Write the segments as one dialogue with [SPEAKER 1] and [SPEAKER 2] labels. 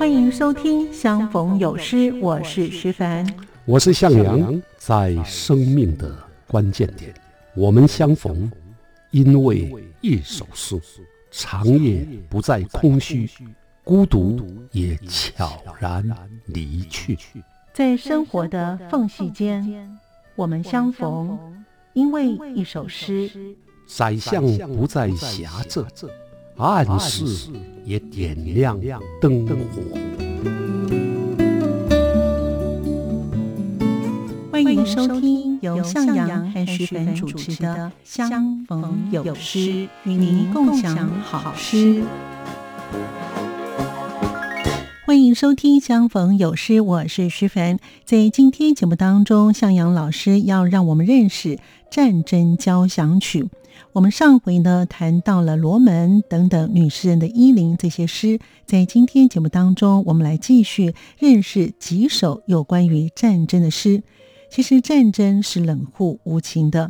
[SPEAKER 1] 欢迎收听《相逢有诗》，我是徐凡，
[SPEAKER 2] 我是向阳。在生命的关键点，我们相逢，因为一首诗。长夜不再空虚，孤独也悄然离去。
[SPEAKER 1] 在生活的缝隙间，我们相逢，因为一首诗。
[SPEAKER 2] 宰相不再狭窄。暗室也点亮灯火。
[SPEAKER 1] 欢迎收听由向阳和徐凡主持的《相逢有诗》，与您共享好诗。欢迎收听《相逢有诗》，我是徐凡。在今天节目当中，向阳老师要让我们认识《战争交响曲》。我们上回呢谈到了罗门等等女诗人的衣领这些诗，在今天节目当中，我们来继续认识几首有关于战争的诗。其实战争是冷酷无情的，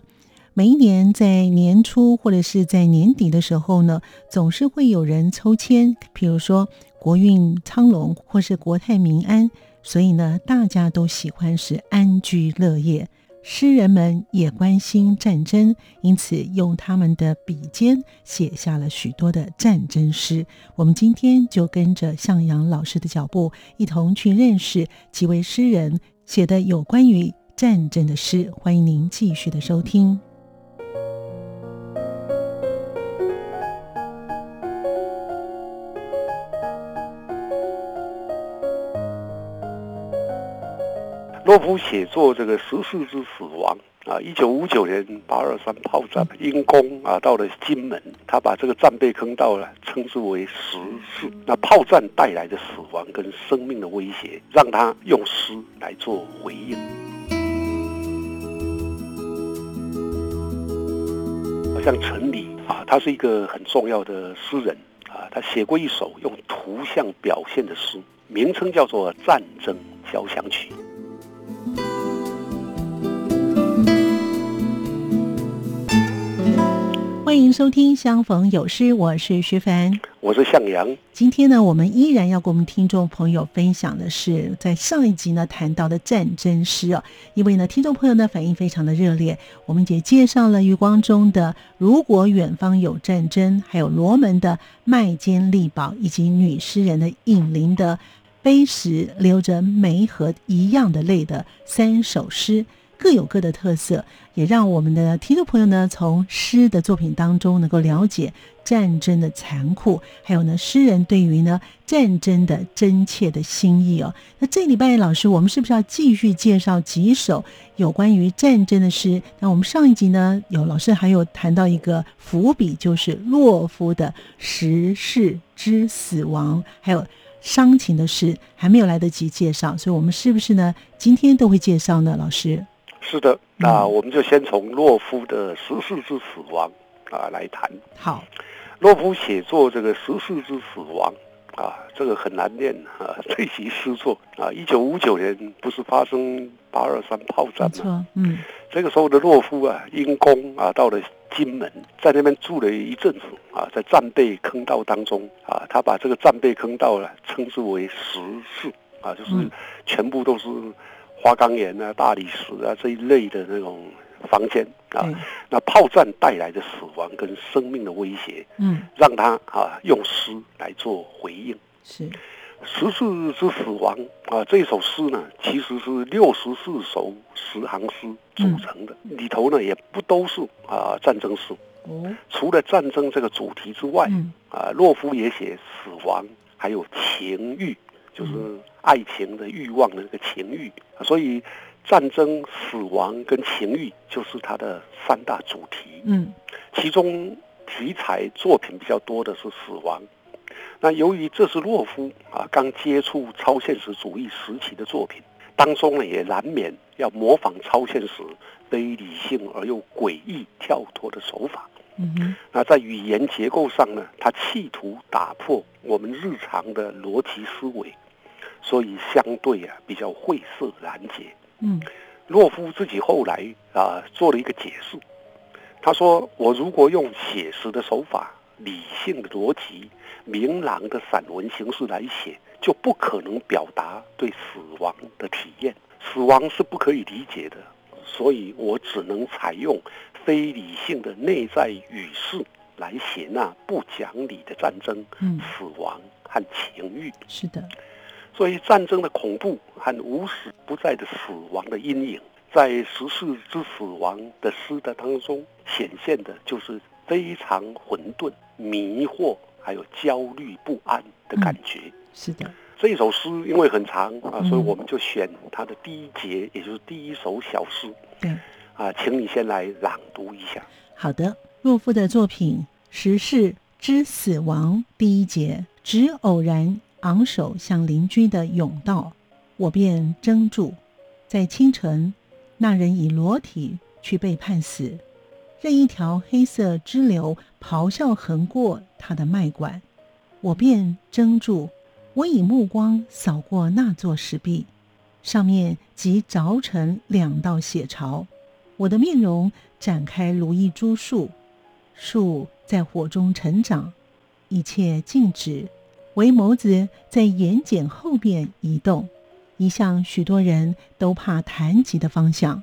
[SPEAKER 1] 每一年在年初或者是在年底的时候呢，总是会有人抽签，比如说国运昌隆或是国泰民安，所以呢，大家都喜欢是安居乐业。诗人们也关心战争，因此用他们的笔尖写下了许多的战争诗。我们今天就跟着向阳老师的脚步，一同去认识几位诗人写的有关于战争的诗。欢迎您继续的收听。
[SPEAKER 3] 洛夫写作这个十四之死亡啊，一九五九年八二三炮战因公啊，到了金门，他把这个战备坑道呢称之为十四。那炮战带来的死亡跟生命的威胁，让他用诗来做回应。像陈理啊，他是一个很重要的诗人啊，他写过一首用图像表现的诗，名称叫做《战争交响曲》。
[SPEAKER 1] 欢迎收听《相逢有诗》，我是徐凡，
[SPEAKER 3] 我是向阳。
[SPEAKER 1] 今天呢，我们依然要跟我们听众朋友分享的是，在上一集呢谈到的战争诗哦，因为呢，听众朋友呢反应非常的热烈，我们也介绍了余光中的《如果远方有战争》，还有罗门的《麦坚利堡》，以及女诗人的尹玲的《碑石流着梅河一样的泪》的三首诗。各有各的特色，也让我们的听众朋友呢，从诗的作品当中能够了解战争的残酷，还有呢，诗人对于呢战争的真切的心意哦。那这礼拜老师，我们是不是要继续介绍几首有关于战争的诗？那我们上一集呢，有老师还有谈到一个伏笔，就是洛夫的《时事之死亡》，还有伤情的诗，还没有来得及介绍，所以我们是不是呢，今天都会介绍呢？老师？
[SPEAKER 3] 是的，那我们就先从洛夫的《十四之死亡》啊来谈。
[SPEAKER 1] 好，
[SPEAKER 3] 洛夫写作这个《十四之死亡》啊，这个很难念啊，这集诗作啊，一九五九年不是发生八二三炮战
[SPEAKER 1] 吗？嗯，
[SPEAKER 3] 这个时候的洛夫啊，因公啊到了金门，在那边住了一阵子啊，在战备坑道当中啊，他把这个战备坑道呢称之为十四啊，就是全部都是。花岗岩啊、大理石啊这一类的那种房间啊，那炮战带来的死亡跟生命的威胁，
[SPEAKER 1] 嗯，
[SPEAKER 3] 让他啊用诗来做回应。
[SPEAKER 1] 是
[SPEAKER 3] 十四之死亡啊，这首诗呢，其实是六十四首十行诗组成的，里头呢也不都是啊战争诗。
[SPEAKER 1] 哦，
[SPEAKER 3] 除了战争这个主题之外，啊，洛夫也写死亡，还有情欲。就是爱情的欲望的那个情欲，所以战争、死亡跟情欲就是他的三大主题。
[SPEAKER 1] 嗯，
[SPEAKER 3] 其中题材作品比较多的是死亡。那由于这是洛夫啊刚接触超现实主义时期的作品，当中呢也难免要模仿超现实、非理性而又诡异跳脱的手法。
[SPEAKER 1] 嗯
[SPEAKER 3] 那在语言结构上呢，他企图打破我们日常的逻辑思维。所以相对啊比较晦涩难解。
[SPEAKER 1] 嗯，
[SPEAKER 3] 洛夫自己后来啊做了一个解释，他说：“我如果用写实的手法、理性的逻辑、明朗的散文形式来写，就不可能表达对死亡的体验，死亡是不可以理解的，所以我只能采用非理性的内在语式来写那不讲理的战争、
[SPEAKER 1] 嗯，
[SPEAKER 3] 死亡和情欲。
[SPEAKER 1] 是的，
[SPEAKER 3] 所以战争的恐怖和无死不在的死亡的阴影，在《十四之死亡》的诗的当中显现的，就是非常混沌、迷惑，还有焦虑不安的感觉。
[SPEAKER 1] 是的，
[SPEAKER 3] 这首诗因为很长啊，
[SPEAKER 1] 嗯
[SPEAKER 3] 所以我们就选它的第一节，也就是第一首小诗
[SPEAKER 1] 对。
[SPEAKER 3] 啊，请你先来朗读一下。
[SPEAKER 1] 好的，洛夫的作品《时事之死亡》第一节，只偶然昂首向邻居的甬道，我便怔住。在清晨，那人以裸体去被判死，任一条黑色支流咆哮横过他的脉管，我便怔住。我以目光扫过那座石壁，上面即凿成两道血槽。我的面容展开如一株树，树在火中成长，一切静止，唯眸子在眼睑后边移动，移向许多人都怕谈及的方向，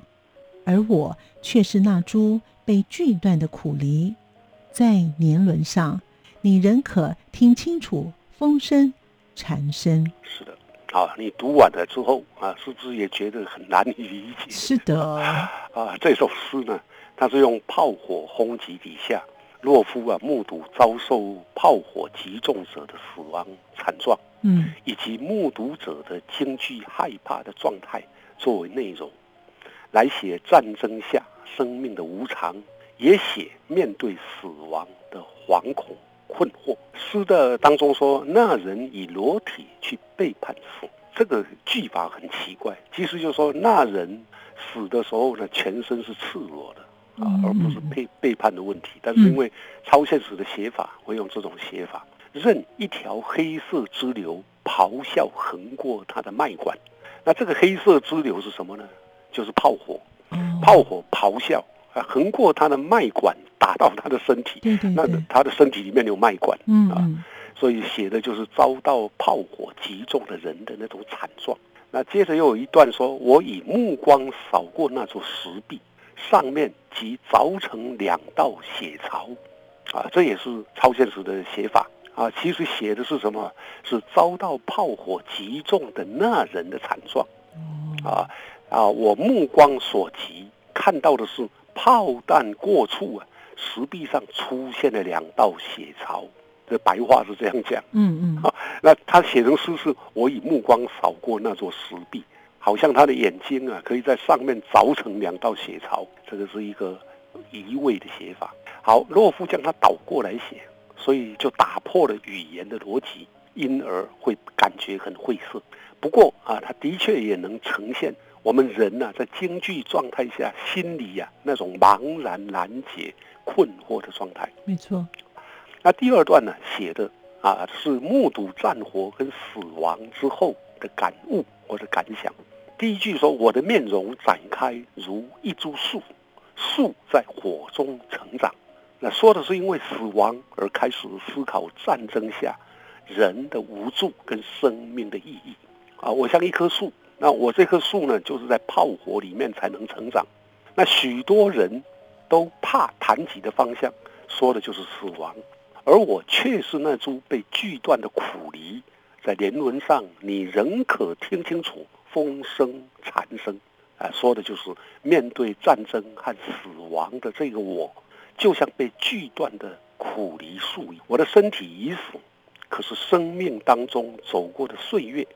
[SPEAKER 1] 而我却是那株被锯断的苦梨，在年轮上，你仍可听清楚风声、蝉声。
[SPEAKER 3] 是的，啊，你读完了之后啊，是不是也觉得很难以理解？
[SPEAKER 1] 是的，
[SPEAKER 3] 啊，这首诗呢，它是用炮火轰击底下，洛夫啊目睹遭受炮火击中者的死亡惨状，
[SPEAKER 1] 嗯
[SPEAKER 3] 以及目睹者的惊惧害怕的状态作为内容，来写战争下生命的无常，也写面对死亡的惶恐困惑。诗的当中说，那人以裸体去背叛死，这个句法很奇怪，其实就是说那人死的时候呢，全身是赤裸的。啊，而不是背背叛的问题，但是因为超现实的写法会用这种写法，任一条黑色支流咆哮横过他的脉管。那这个黑色支流是什么呢？就是炮火，
[SPEAKER 1] 哦，
[SPEAKER 3] 炮火咆哮啊，横过他的脉管，打到他的身体。那
[SPEAKER 1] 对对对，
[SPEAKER 3] 他的身体里面有脉管，
[SPEAKER 1] 嗯
[SPEAKER 3] 所以写的就是遭到炮火击中的人的那种惨状。那接着又有一段说：“我以目光扫过那座石壁，上面即凿成两道血槽。”啊，这也是超现实的写法啊。其实写的是什么？是遭到炮火击中的那人的惨状
[SPEAKER 1] 哦，
[SPEAKER 3] 啊啊！我目光所及看到的是炮弹过处啊，石壁上出现了两道血槽。这白话是这样讲。
[SPEAKER 1] 嗯嗯啊
[SPEAKER 3] 那他写成诗是，我以目光扫过那座石壁，好像他的眼睛啊，可以在上面凿成两道血槽，这个是一个移位的写法。好，洛夫将它倒过来写，所以就打破了语言的逻辑，因而会感觉很晦涩。不过啊，他的确也能呈现我们人呐、在京剧状态下心里呀、那种茫然难解、困惑的状态。
[SPEAKER 1] 没错，
[SPEAKER 3] 那第二段呢，写的啊是目睹战火跟死亡之后的感悟或者感想。第一句说：“我的面容展开如一株树，树在火中成长。”那说的是因为死亡而开始思考战争下人的无助跟生命的意义。啊，我像一棵树，那我这棵树呢，就是在炮火里面才能成长。那许多人都怕谈及的方向，说的就是死亡。而我却是那株被锯断的苦梨，在年轮上，你仍可听清楚风声、蝉声，啊，说的就是面对战争和死亡的这个我，就像被锯断的苦梨树。我的身体已死，可是生命当中走过的岁月，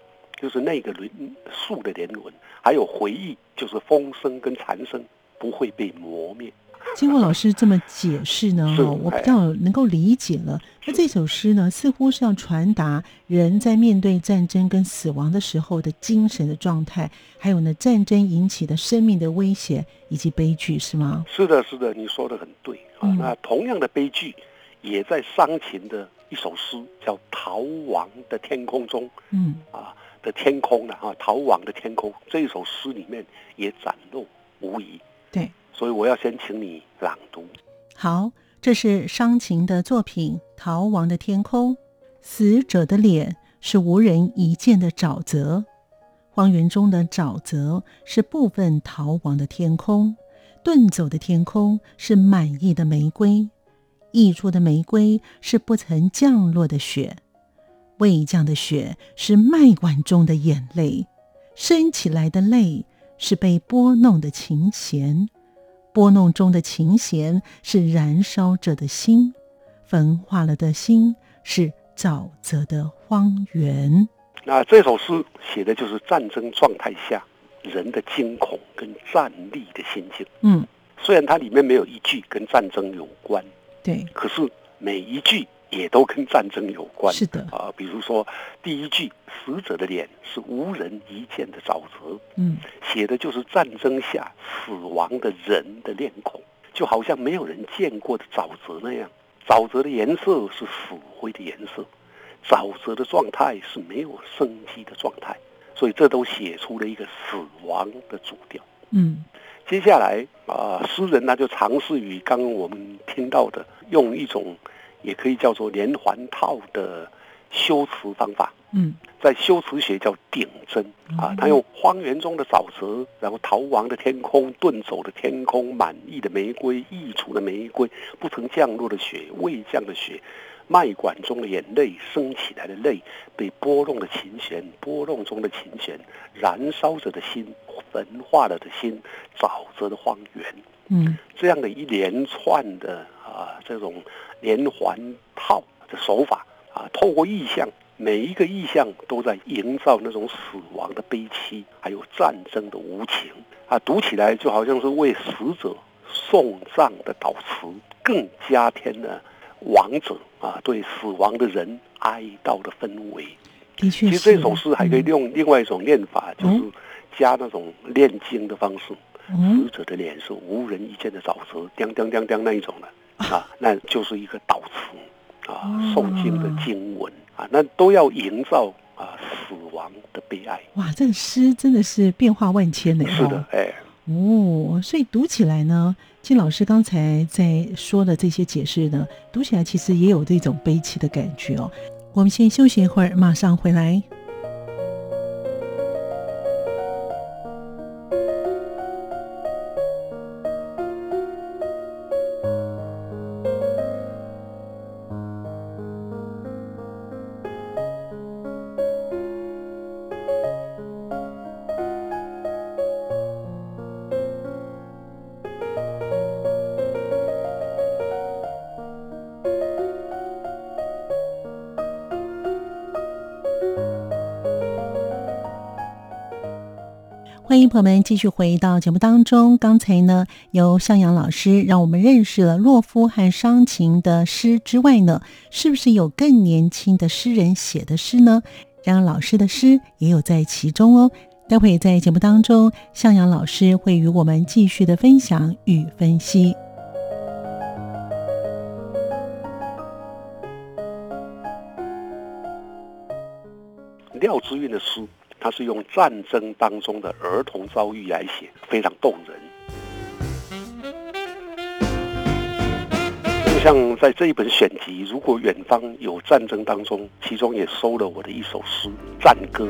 [SPEAKER 3] 就是那个轮树的年轮，还有回忆，就是风声跟蝉声，不会被磨灭。
[SPEAKER 1] 经过老师这么解释呢，哈，我比
[SPEAKER 3] 哎
[SPEAKER 1] 较能够理解了。那这首诗呢，似乎是要传达人在面对战争跟死亡的时候的精神的状态，还有呢，战争引起的生命的威胁以及悲剧，是吗？
[SPEAKER 3] 是的，是的，你说的很对啊。
[SPEAKER 1] 嗯
[SPEAKER 3] 那同样的悲剧，也在伤情的一首诗叫《逃亡的天空》中
[SPEAKER 1] 嗯，
[SPEAKER 3] 啊的天空呢啊，逃亡的天空这一首诗里面也展露无遗。
[SPEAKER 1] 对。
[SPEAKER 3] 所以我要先请你朗读。
[SPEAKER 1] 好，这是商禽的作品《逃亡的天空》。死者的脸是无人一见的沼泽，荒原中的沼泽是部分逃亡的天空，遁走的天空是满意的玫瑰，溢出的玫瑰是不曾降落的雪，未降的雪是麦管中的眼泪，升起来的泪是被拨弄的琴弦，拨弄中的琴弦是燃烧着的心，焚化了的心是。沼泽的荒原。
[SPEAKER 3] 那这首诗写的就是战争状态下人的惊恐跟战栗的心境。
[SPEAKER 1] 嗯，
[SPEAKER 3] 虽然它里面没有一句跟战争有关，
[SPEAKER 1] 对，
[SPEAKER 3] 可是每一句也都跟战争有关。
[SPEAKER 1] 是的。
[SPEAKER 3] 啊，比如说第一句“死者的脸是无人一见的沼泽”，
[SPEAKER 1] 嗯，
[SPEAKER 3] 写的就是战争下死亡的人的脸孔，就好像没有人见过的沼泽那样。沼泽的颜色是死灰的颜色，沼泽的状态是没有生机的状态，所以这都写出了一个死亡的主调。
[SPEAKER 1] 嗯，
[SPEAKER 3] 接下来啊，诗人呢就尝试与刚刚我们听到的，用一种也可以叫做连环套的修辞方法。
[SPEAKER 1] 嗯，
[SPEAKER 3] 在修辞学叫顶针啊，他用荒原中的沼泽，然后逃亡的天空，遁走的天空，满意的玫瑰，溢出的玫瑰，不曾降落的雪，未降的雪，麦管中的眼泪，升起来的泪，被拨弄的琴弦，拨弄中的琴弦，燃烧着的心，焚化了的心，沼泽的荒原。
[SPEAKER 1] 嗯，
[SPEAKER 3] 这样的一连串的啊，这种连环套的手法啊，透过意象。每一个意象都在营造那种死亡的悲戚，还有战争的无情啊！读起来就好像是为死者送葬的悼词，更加添了亡者啊对死亡的人哀悼的氛围。
[SPEAKER 1] 的确，
[SPEAKER 3] 其实这首诗还可以用另外一种念法，就是加那种念经的方式。死者的脸是无人一见的沼泽，叮叮叮叮那一种的啊，那就是一个悼词啊，诵经的经文。啊，那都要营造啊死亡的悲哀。
[SPEAKER 1] 哇，这个诗真的是变化万千呢。
[SPEAKER 3] 是的，哎，
[SPEAKER 1] 哦，所以读起来呢，金老师刚才在说的这些解释呢，读起来其实也有这种悲戚的感觉哦。我们先休息一会儿，马上回来。欢迎朋友们继续回到节目当中。刚才呢，由向阳老师让我们认识了洛夫和伤情的诗之外呢，是不是有更年轻的诗人写的诗呢？然而老师的诗也有在其中哦。待会在节目当中，向阳老师会与我们继续的分享与分析。
[SPEAKER 3] 廖之韵的诗。他是用战争当中的儿童遭遇来写，非常动人。就像在这一本选集，如果远方有战争当中，其中也收了我的一首诗《战歌》。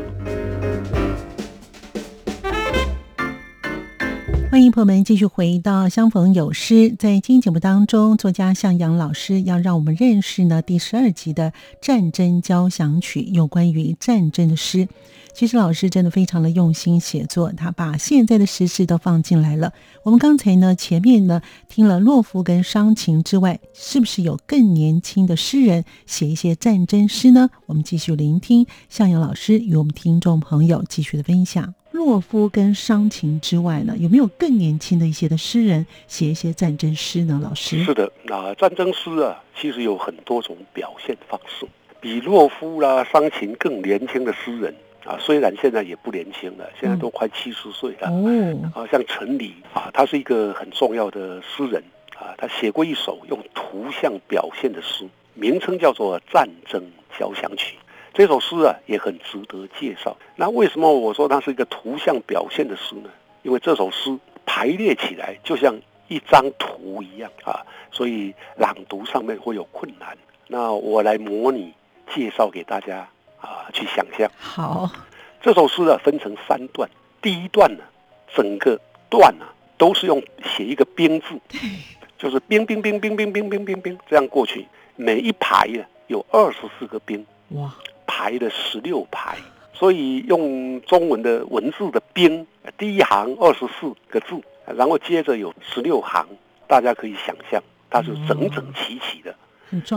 [SPEAKER 1] 欢迎朋友们继续回到《相逢有诗》。在今天节目当中，作家向阳老师要让我们认识呢第十二集的战争交响曲，有关于战争的诗。其实老师真的非常的用心写作，他把现在的时事都放进来了。我们刚才呢前面呢听了洛夫跟伤情之外，是不是有更年轻的诗人写一些战争诗呢？我们继续聆听向阳老师与我们听众朋友继续的分享。洛夫跟伤情之外呢，有没有更年轻的一些的诗人写一些战争诗呢？老师
[SPEAKER 3] 是的，那战争诗啊，其实有很多种表现方式。比洛夫啦、伤情更年轻的诗人啊，虽然现在也不年轻了，现在都快七十岁了。
[SPEAKER 1] 哦，
[SPEAKER 3] 啊，像陈黎啊，他是一个很重要的诗人啊，他写过一首用图像表现的诗，名称叫做《战争交响曲》。这首诗啊也很值得介绍。那为什么我说它是一个图像表现的诗呢？因为这首诗排列起来就像一张图一样啊，所以朗读上面会有困难。那我来模拟介绍给大家啊去想象。
[SPEAKER 1] 好，
[SPEAKER 3] 这首诗啊分成三段，第一段呢，整个段呢都是用写一个兵字，就是兵兵兵兵兵兵兵兵兵这样过去，每一排呢有二十四个兵，
[SPEAKER 1] 哇，
[SPEAKER 3] 排了十六排，所以用中文的文字的兵，第一行二十四个字，然后接着有十六行，大家可以想象，它是整整齐齐的，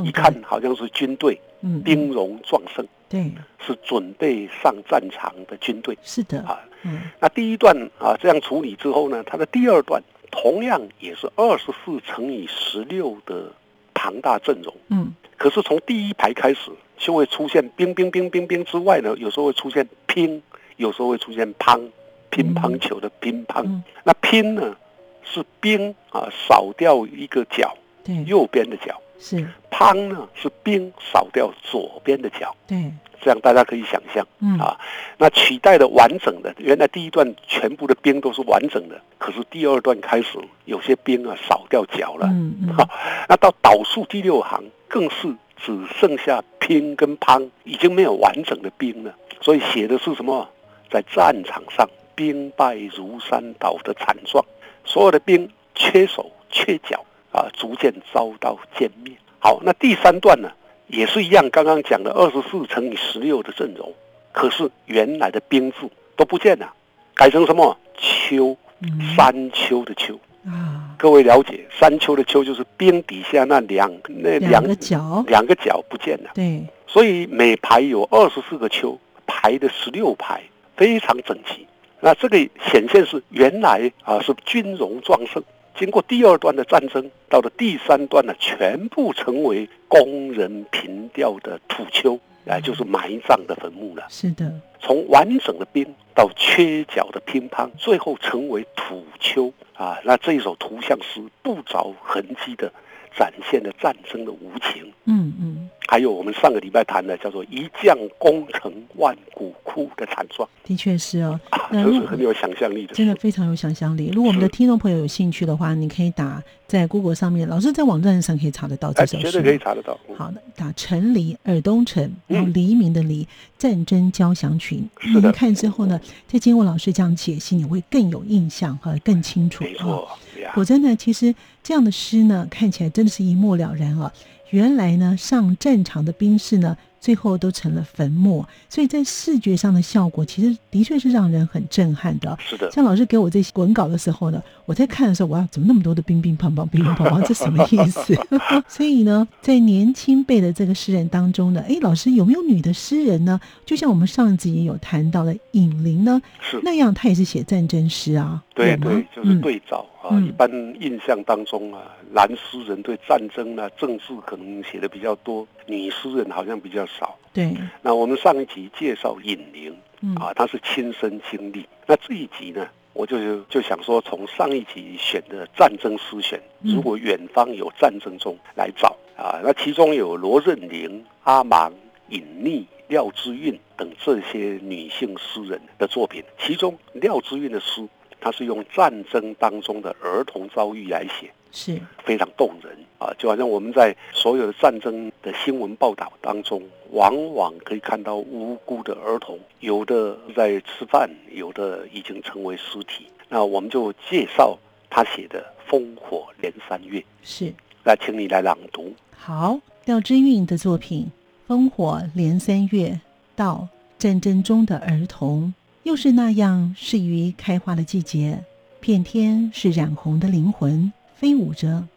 [SPEAKER 3] 一看，好像是军队，
[SPEAKER 1] 嗯，
[SPEAKER 3] 兵戎壮盛，
[SPEAKER 1] 对，
[SPEAKER 3] 是准备上战场的军队。
[SPEAKER 1] 是的，
[SPEAKER 3] 啊。
[SPEAKER 1] 嗯，
[SPEAKER 3] 那第一段啊这样处理之后呢，它的第二段同样也是二十四乘以十六的庞大阵容，
[SPEAKER 1] 嗯，
[SPEAKER 3] 可是从第一排开始就会出现冰冰冰冰冰之外呢，有时候会出现乒，有时候会出现乓，乒乓球的乒乓。
[SPEAKER 1] 嗯。
[SPEAKER 3] 那乒呢是兵啊少掉一个角，
[SPEAKER 1] 对，
[SPEAKER 3] 右边的角；
[SPEAKER 1] 是，
[SPEAKER 3] 乓呢是兵少掉左边的角。
[SPEAKER 1] 对，
[SPEAKER 3] 这样大家可以想象。
[SPEAKER 1] 嗯，
[SPEAKER 3] 啊，那取代的完整的，原来第一段全部的兵都是完整的，可是第二段开始有些兵啊少掉角了。
[SPEAKER 1] 嗯嗯，
[SPEAKER 3] 好，那到倒数第六行更是只剩下拼跟乓，已经没有完整的兵了。所以写的是什么？在战场上兵败如山倒的惨状，所有的兵缺手缺脚啊，逐渐遭到歼灭。好，那第三段呢，也是一样，刚刚讲的二十四乘以十六的阵容，可是原来的兵字都不见了，改成什么秋？
[SPEAKER 1] 嗯
[SPEAKER 3] 山丘的丘。
[SPEAKER 1] 啊，
[SPEAKER 3] 各位了解，山丘的丘就是冰底下那两那
[SPEAKER 1] 两
[SPEAKER 3] 两
[SPEAKER 1] 个角，
[SPEAKER 3] 两个角不见了，
[SPEAKER 1] 对，
[SPEAKER 3] 所以每排有二十四个丘，排的十六排，非常整齐。那这个显现是原来啊是军容壮盛，经过第二段的战争，到了第三段呢，全部成为工人凭吊的土丘，啊，就是埋葬的坟墓了。
[SPEAKER 1] 是的，
[SPEAKER 3] 从完整的冰到缺角的乒乓，最后成为土丘啊！那这一首图像诗不着痕迹的展现了战争的无情，
[SPEAKER 1] 嗯嗯，
[SPEAKER 3] 还有我们上个礼拜谈的叫做“一将功成万骨枯”的惨状
[SPEAKER 1] 的确是哦，
[SPEAKER 3] 啊，
[SPEAKER 1] 那如
[SPEAKER 3] 这是很有想象力的。
[SPEAKER 1] 真的非常有想象力。如果我们的
[SPEAKER 3] 是
[SPEAKER 1] 听众朋友有兴趣的话，你可以打在 Google 上面，老师在网站上可以查得到这
[SPEAKER 3] 哎，
[SPEAKER 1] 首诗
[SPEAKER 3] 绝对。可以查得到。嗯
[SPEAKER 1] 好的，打陈黎，尔东城，然后
[SPEAKER 3] 嗯
[SPEAKER 1] 黎明的黎，战争交响曲。
[SPEAKER 3] 是的
[SPEAKER 1] 你看之后呢，再经过老师这样解析，你会更有印象和更清楚。啊
[SPEAKER 3] 没错呀，
[SPEAKER 1] 果真呢，其实这样的诗呢，看起来真的是一目了然啊。原来呢，上战场的兵士呢，最后都成了坟墓，所以在视觉上的效果，其实的确是让人很震撼的。
[SPEAKER 3] 是的，
[SPEAKER 1] 像老师给我这些文稿的时候呢，我在看的时候，哇，怎么那么多的乒乒乓乓、乒乒乓乓，这什么意思？所以呢，在年轻辈的这个诗人当中呢，诶，老师有没有女的诗人呢？就像我们上集也有谈到的尹玲呢，
[SPEAKER 3] 是。
[SPEAKER 1] 那样她也是写战争诗啊，
[SPEAKER 3] 对对，就是
[SPEAKER 1] 嗯
[SPEAKER 3] 对照啊。
[SPEAKER 1] 嗯
[SPEAKER 3] 一般印象当中啊，男诗人对战争啊、政治可能写的比较多，女诗人好像比较少。
[SPEAKER 1] 对，
[SPEAKER 3] 那我们上一集介绍尹玲
[SPEAKER 1] 嗯
[SPEAKER 3] 啊，她是亲身经历。那这一集呢，我就就想说，从上一集选的战争诗选，
[SPEAKER 1] 嗯
[SPEAKER 3] 如果远方有战争中来找啊，那其中有罗任玲、阿芒、尹丽、廖之韵等这些女性诗人的作品，其中廖之韵的诗，她是用战争当中的儿童遭遇来写。
[SPEAKER 1] 是，
[SPEAKER 3] 非常动人啊！就好像我们在所有的战争的新闻报道当中，往往可以看到无辜的儿童，有的在吃饭，有的已经成为尸体。那我们就介绍他写的《烽火连三月》，
[SPEAKER 1] 是。
[SPEAKER 3] 那请你来朗读。
[SPEAKER 1] 好，廖之韵的作品《烽火连三月》到战争中的儿童，又是那样适于开花的季节，片天是染红的灵魂，飞舞着，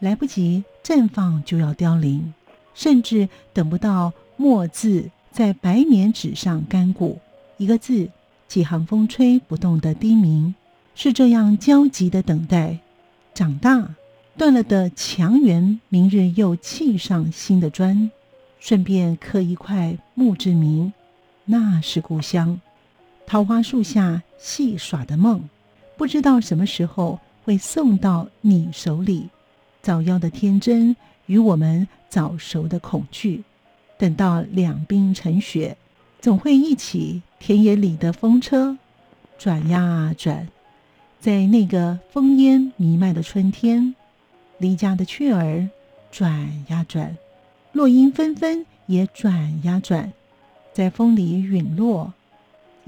[SPEAKER 1] 来不及绽放就要凋零，甚至等不到墨字在白棉纸上干固，一个字，几行风吹不动的低鸣，是这样焦急的等待，长大。断了的墙垣，明日又砌上新的砖，顺便刻一块墓志铭，那是故乡。桃花树下戏耍的梦，不知道什么时候会送到你手里。早夭的天真与我们早熟的恐惧，等到两鬓成雪，总会一起田野里的风车转呀转，在那个烽烟弥漫的春天。离家的雀儿转呀转，落英纷纷也转呀转，在风里陨落，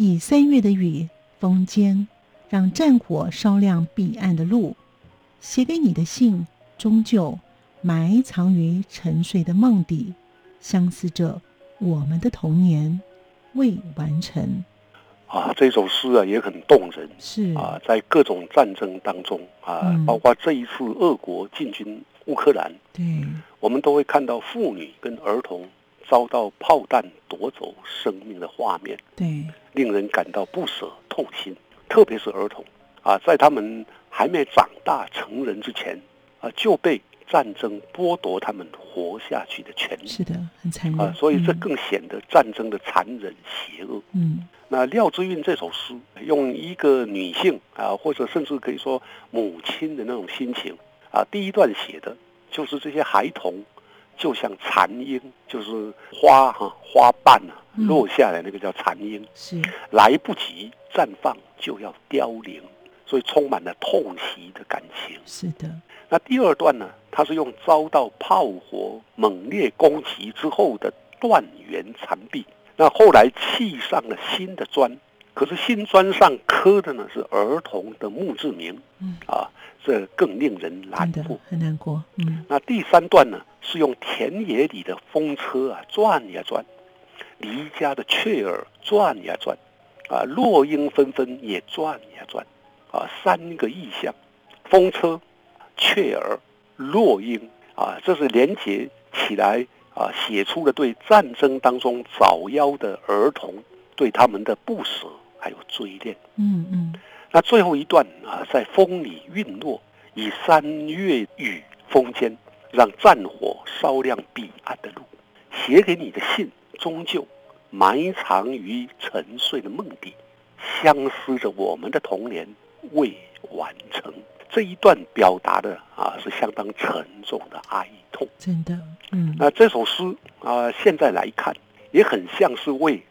[SPEAKER 1] 以三月的雨风间，让战火烧亮彼岸的路。写给你的信，终究埋藏于沉睡的梦底，相思着我们的童年未完成。
[SPEAKER 3] 啊，这首诗啊也很动人。
[SPEAKER 1] 是
[SPEAKER 3] 啊，在各种战争当中啊，
[SPEAKER 1] 嗯
[SPEAKER 3] 包括这一次俄国进军乌克兰，
[SPEAKER 1] 对，
[SPEAKER 3] 我们都会看到妇女跟儿童遭到炮弹夺走生命的画面，
[SPEAKER 1] 对，
[SPEAKER 3] 令人感到不舍痛心。特别是儿童啊，在他们还没长大成人之前啊，就被战争剥夺他们活下去的权利
[SPEAKER 1] 是的，很残忍。
[SPEAKER 3] 啊，所以这
[SPEAKER 1] 嗯
[SPEAKER 3] 更显得战争的残忍邪恶。
[SPEAKER 1] 嗯
[SPEAKER 3] 那廖之韵这首诗，用一个女性啊，或者甚至可以说母亲的那种心情啊，第一段写的就是这些孩童，就像残樱，就是花哈、花瓣啊
[SPEAKER 1] 嗯
[SPEAKER 3] 落下来，那个叫残樱，
[SPEAKER 1] 是
[SPEAKER 3] 来不及绽放就要凋零，所以充满了痛惜的感情。
[SPEAKER 1] 是的，
[SPEAKER 3] 那第二段呢，它是用遭到炮火猛烈攻击之后的断垣残壁。那后来砌上了新的砖，可是新砖上刻的呢是儿童的墓志铭，
[SPEAKER 1] 嗯
[SPEAKER 3] 啊，这更令人难过。
[SPEAKER 1] 很难过。嗯
[SPEAKER 3] 那第三段呢，是用田野里的风车啊转呀转，离家的雀儿转呀转，啊，落英纷纷也转呀转，啊，三个意象：风车、雀儿、落英啊，这是连接起来啊，写出了对战争当中早夭的儿童对他们的不舍还有追恋。
[SPEAKER 1] 嗯嗯，
[SPEAKER 3] 那最后一段啊，在风里陨落，以三月雨风间，让战火烧亮彼岸的路。写给你的信，终究埋藏于沉睡的梦底，相思着我们的童年未完成。这一段表达的啊，是相当沉重的哀痛。
[SPEAKER 1] 真的，嗯
[SPEAKER 3] 那这首诗啊，现在来看也很像是为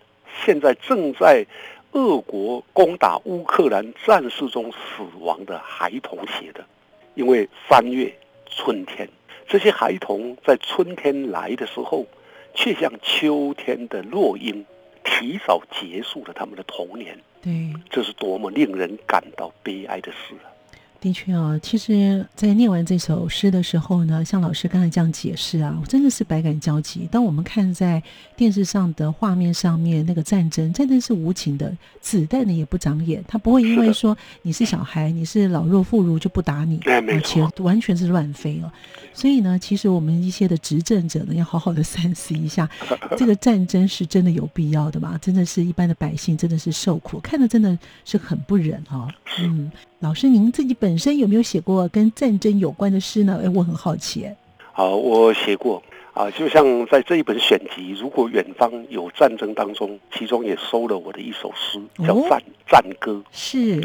[SPEAKER 3] 现在正在俄国攻打乌克兰战事中死亡的孩童写的。因为三月春天，这些孩童在春天来的时候，却像秋天的落英，提早结束了他们的童年。
[SPEAKER 1] 对。
[SPEAKER 3] 这是多么令人感到悲哀的事啊！
[SPEAKER 1] 的确啊，其实，在念完这首诗的时候呢，像老师刚才这样解释啊，我真的是百感交集。当我们看在电视上的画面上面，那个战争，战争是无情的，子弹呢也不长眼，他不会因为说你是小孩，你是老弱妇孺就不打你，而且完全是乱飞哦。所以呢，其实我们一些的执政者呢，要好好的三思一下，这个战争是真的有必要的吗？真的是一般的百姓真的是受苦，看的真的是很不忍哦。嗯，老师，您自己本身有没有写过跟战争有关的诗呢？哎，我很好奇。哎
[SPEAKER 3] 啊，我写过啊，就像在这一本选集，如果远方有战争当中，其中也收了我的一首诗，叫
[SPEAKER 1] 哦《
[SPEAKER 3] 战战歌》。
[SPEAKER 1] 是，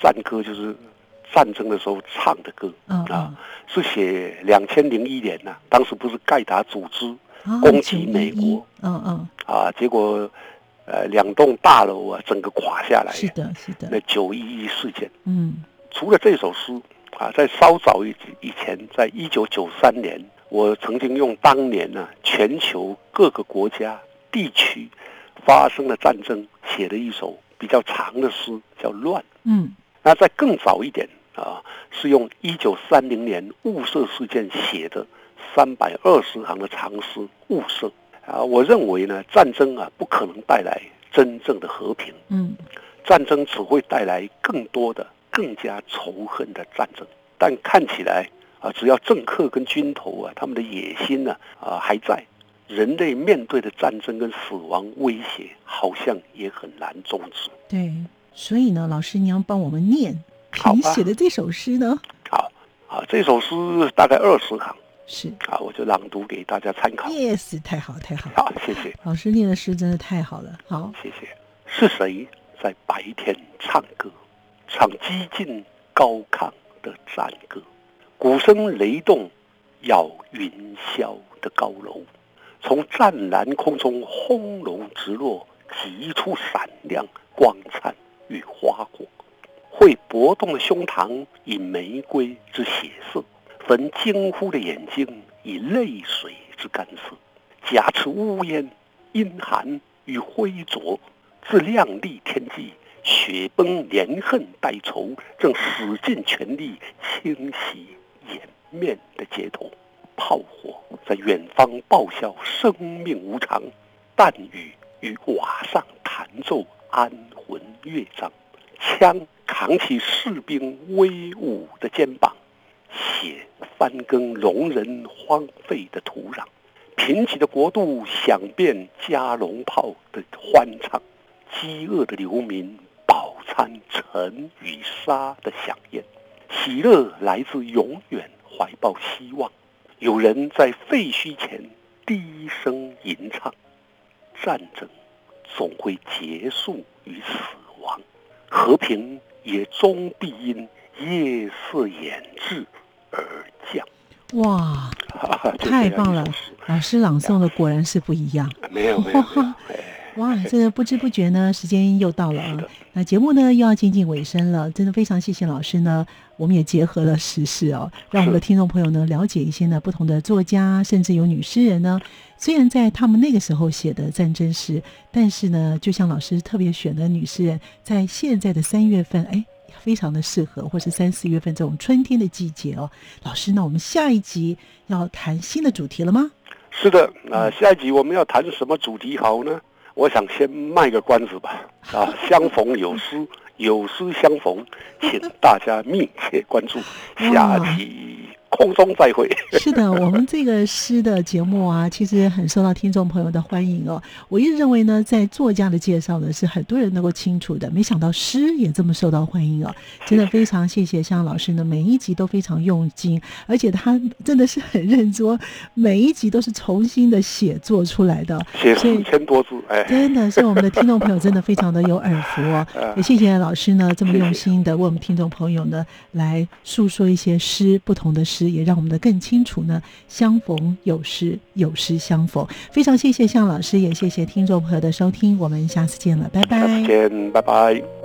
[SPEAKER 3] 战歌就是战争的时候唱的歌
[SPEAKER 1] 嗯
[SPEAKER 3] 啊，是写两千零一年呐、当时不是盖达组织
[SPEAKER 1] 嗯，
[SPEAKER 3] 攻击美国
[SPEAKER 1] 911，嗯嗯，
[SPEAKER 3] 啊，结果呃两栋大楼啊整个垮下来，
[SPEAKER 1] 是的，是的。
[SPEAKER 3] 那，九一一事件。
[SPEAKER 1] 嗯。
[SPEAKER 3] 除了这首诗啊，在稍早以以前，在一九九三年，我曾经用当年呢、全球各个国家地区发生的战争写了一首比较长的诗，叫《乱》。
[SPEAKER 1] 嗯。
[SPEAKER 3] 那在更早一点啊，是用一九三零年雾社事件写的三百二十行的长诗《雾社》啊。我认为呢，战争啊不可能带来真正的和平，
[SPEAKER 1] 嗯，
[SPEAKER 3] 战争只会带来更多的、更加仇恨的战争。但看起来啊，只要政客跟军头啊，他们的野心呢啊还在，人类面对的战争跟死亡威胁，好像也很难终止。
[SPEAKER 1] 对。所以呢，老师，你要帮我们念你写的这首诗呢？
[SPEAKER 3] 好啊，这首诗大概二十行
[SPEAKER 1] 是
[SPEAKER 3] 啊，我就朗读给大家参考。
[SPEAKER 1] ，yes，太好太好，
[SPEAKER 3] 好，谢谢，
[SPEAKER 1] 老师念的诗真的太好了。好，
[SPEAKER 3] 谢谢。是谁在白天唱歌，唱激进高亢的战歌？鼓声雷动，要云霄的高楼，从湛蓝空中轰隆直落，急出闪亮光灿与花火。会搏动的胸膛以玫瑰之血色，焚惊呼的眼睛以泪水之干涩，夹持乌烟、阴寒与灰浊，自亮丽天际，雪崩连恨带愁，正使尽全力清洗掩面的街头。炮火在远方爆笑，生命无常；弹雨与瓦上弹奏安魂乐章。枪扛起士兵威武的肩膀，翻耕容人荒废的土壤。贫瘠的国度响遍加农炮的欢唱，饥饿的流民饱餐尘与沙的响宴。喜乐来自永远怀抱希望。有人在废墟前低声吟唱：“战争总会结束于死亡，和平也终必因夜色掩至而降。”
[SPEAKER 1] 哇，太棒了！老师朗诵的果然是不一样。
[SPEAKER 3] 没有没有。
[SPEAKER 1] 哇，这个不知不觉呢，时间又到了啊。那节目呢又要接近尾声了，真的非常谢谢老师呢。我们也结合了时事哦，让我们的听众朋友呢了解一些呢不同的作家，甚至有女诗人呢。虽然在他们那个时候写的战争诗，但是呢，就像老师特别选的女诗人，在现在的三月份，哎，非常的适合，或是三四月份这种春天的季节哦。老师，那我们下一集要谈新的主题了吗？
[SPEAKER 3] 是的，那下一集我们要谈什么主题好呢？我想先卖个关子吧，啊，相逢有诗，有诗相逢，请大家密切关注下集。空中再会。
[SPEAKER 1] 是的，我们这个诗的节目啊，其实很受到听众朋友的欢迎哦。我一直认为呢，在作家的介绍呢，是很多人能够清楚的。没想到诗也这么受到欢迎哦，真的非常谢谢向老师呢，每一集都非常用心，而且他真的是很认真，每一集都是重新的写作出来的，
[SPEAKER 3] 写四千多字，哎，
[SPEAKER 1] 真的是我们的听众朋友真的非常的有耳福哦。也谢谢老师呢，这么用心的为我们听众朋友呢来诉说一些诗，不同的诗。也让我们的更清楚呢。相逢有时，有时相逢。非常谢谢向老师，也谢谢听众朋友的收听。我们下次见了，拜拜。
[SPEAKER 3] 再见，拜拜。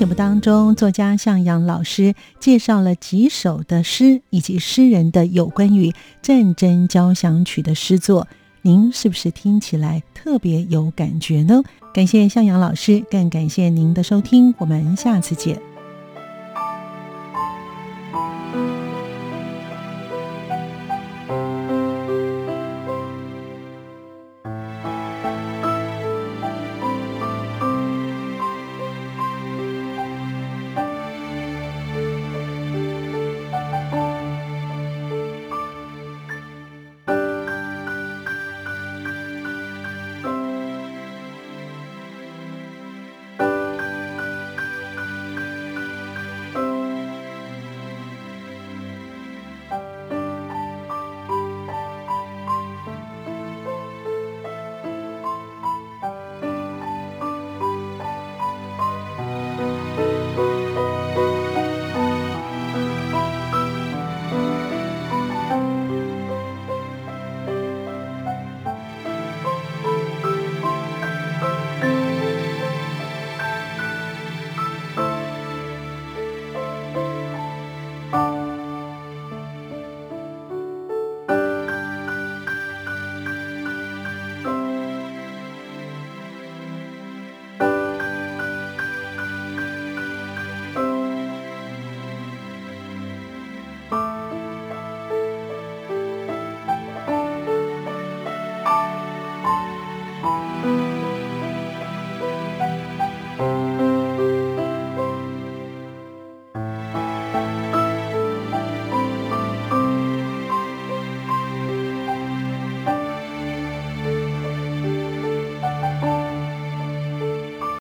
[SPEAKER 1] 节目当中，作家向阳老师介绍了几首的诗以及诗人的有关于战争交响曲的诗作，您是不是听起来特别有感觉呢？感谢向阳老师，更感谢您的收听，我们下次见。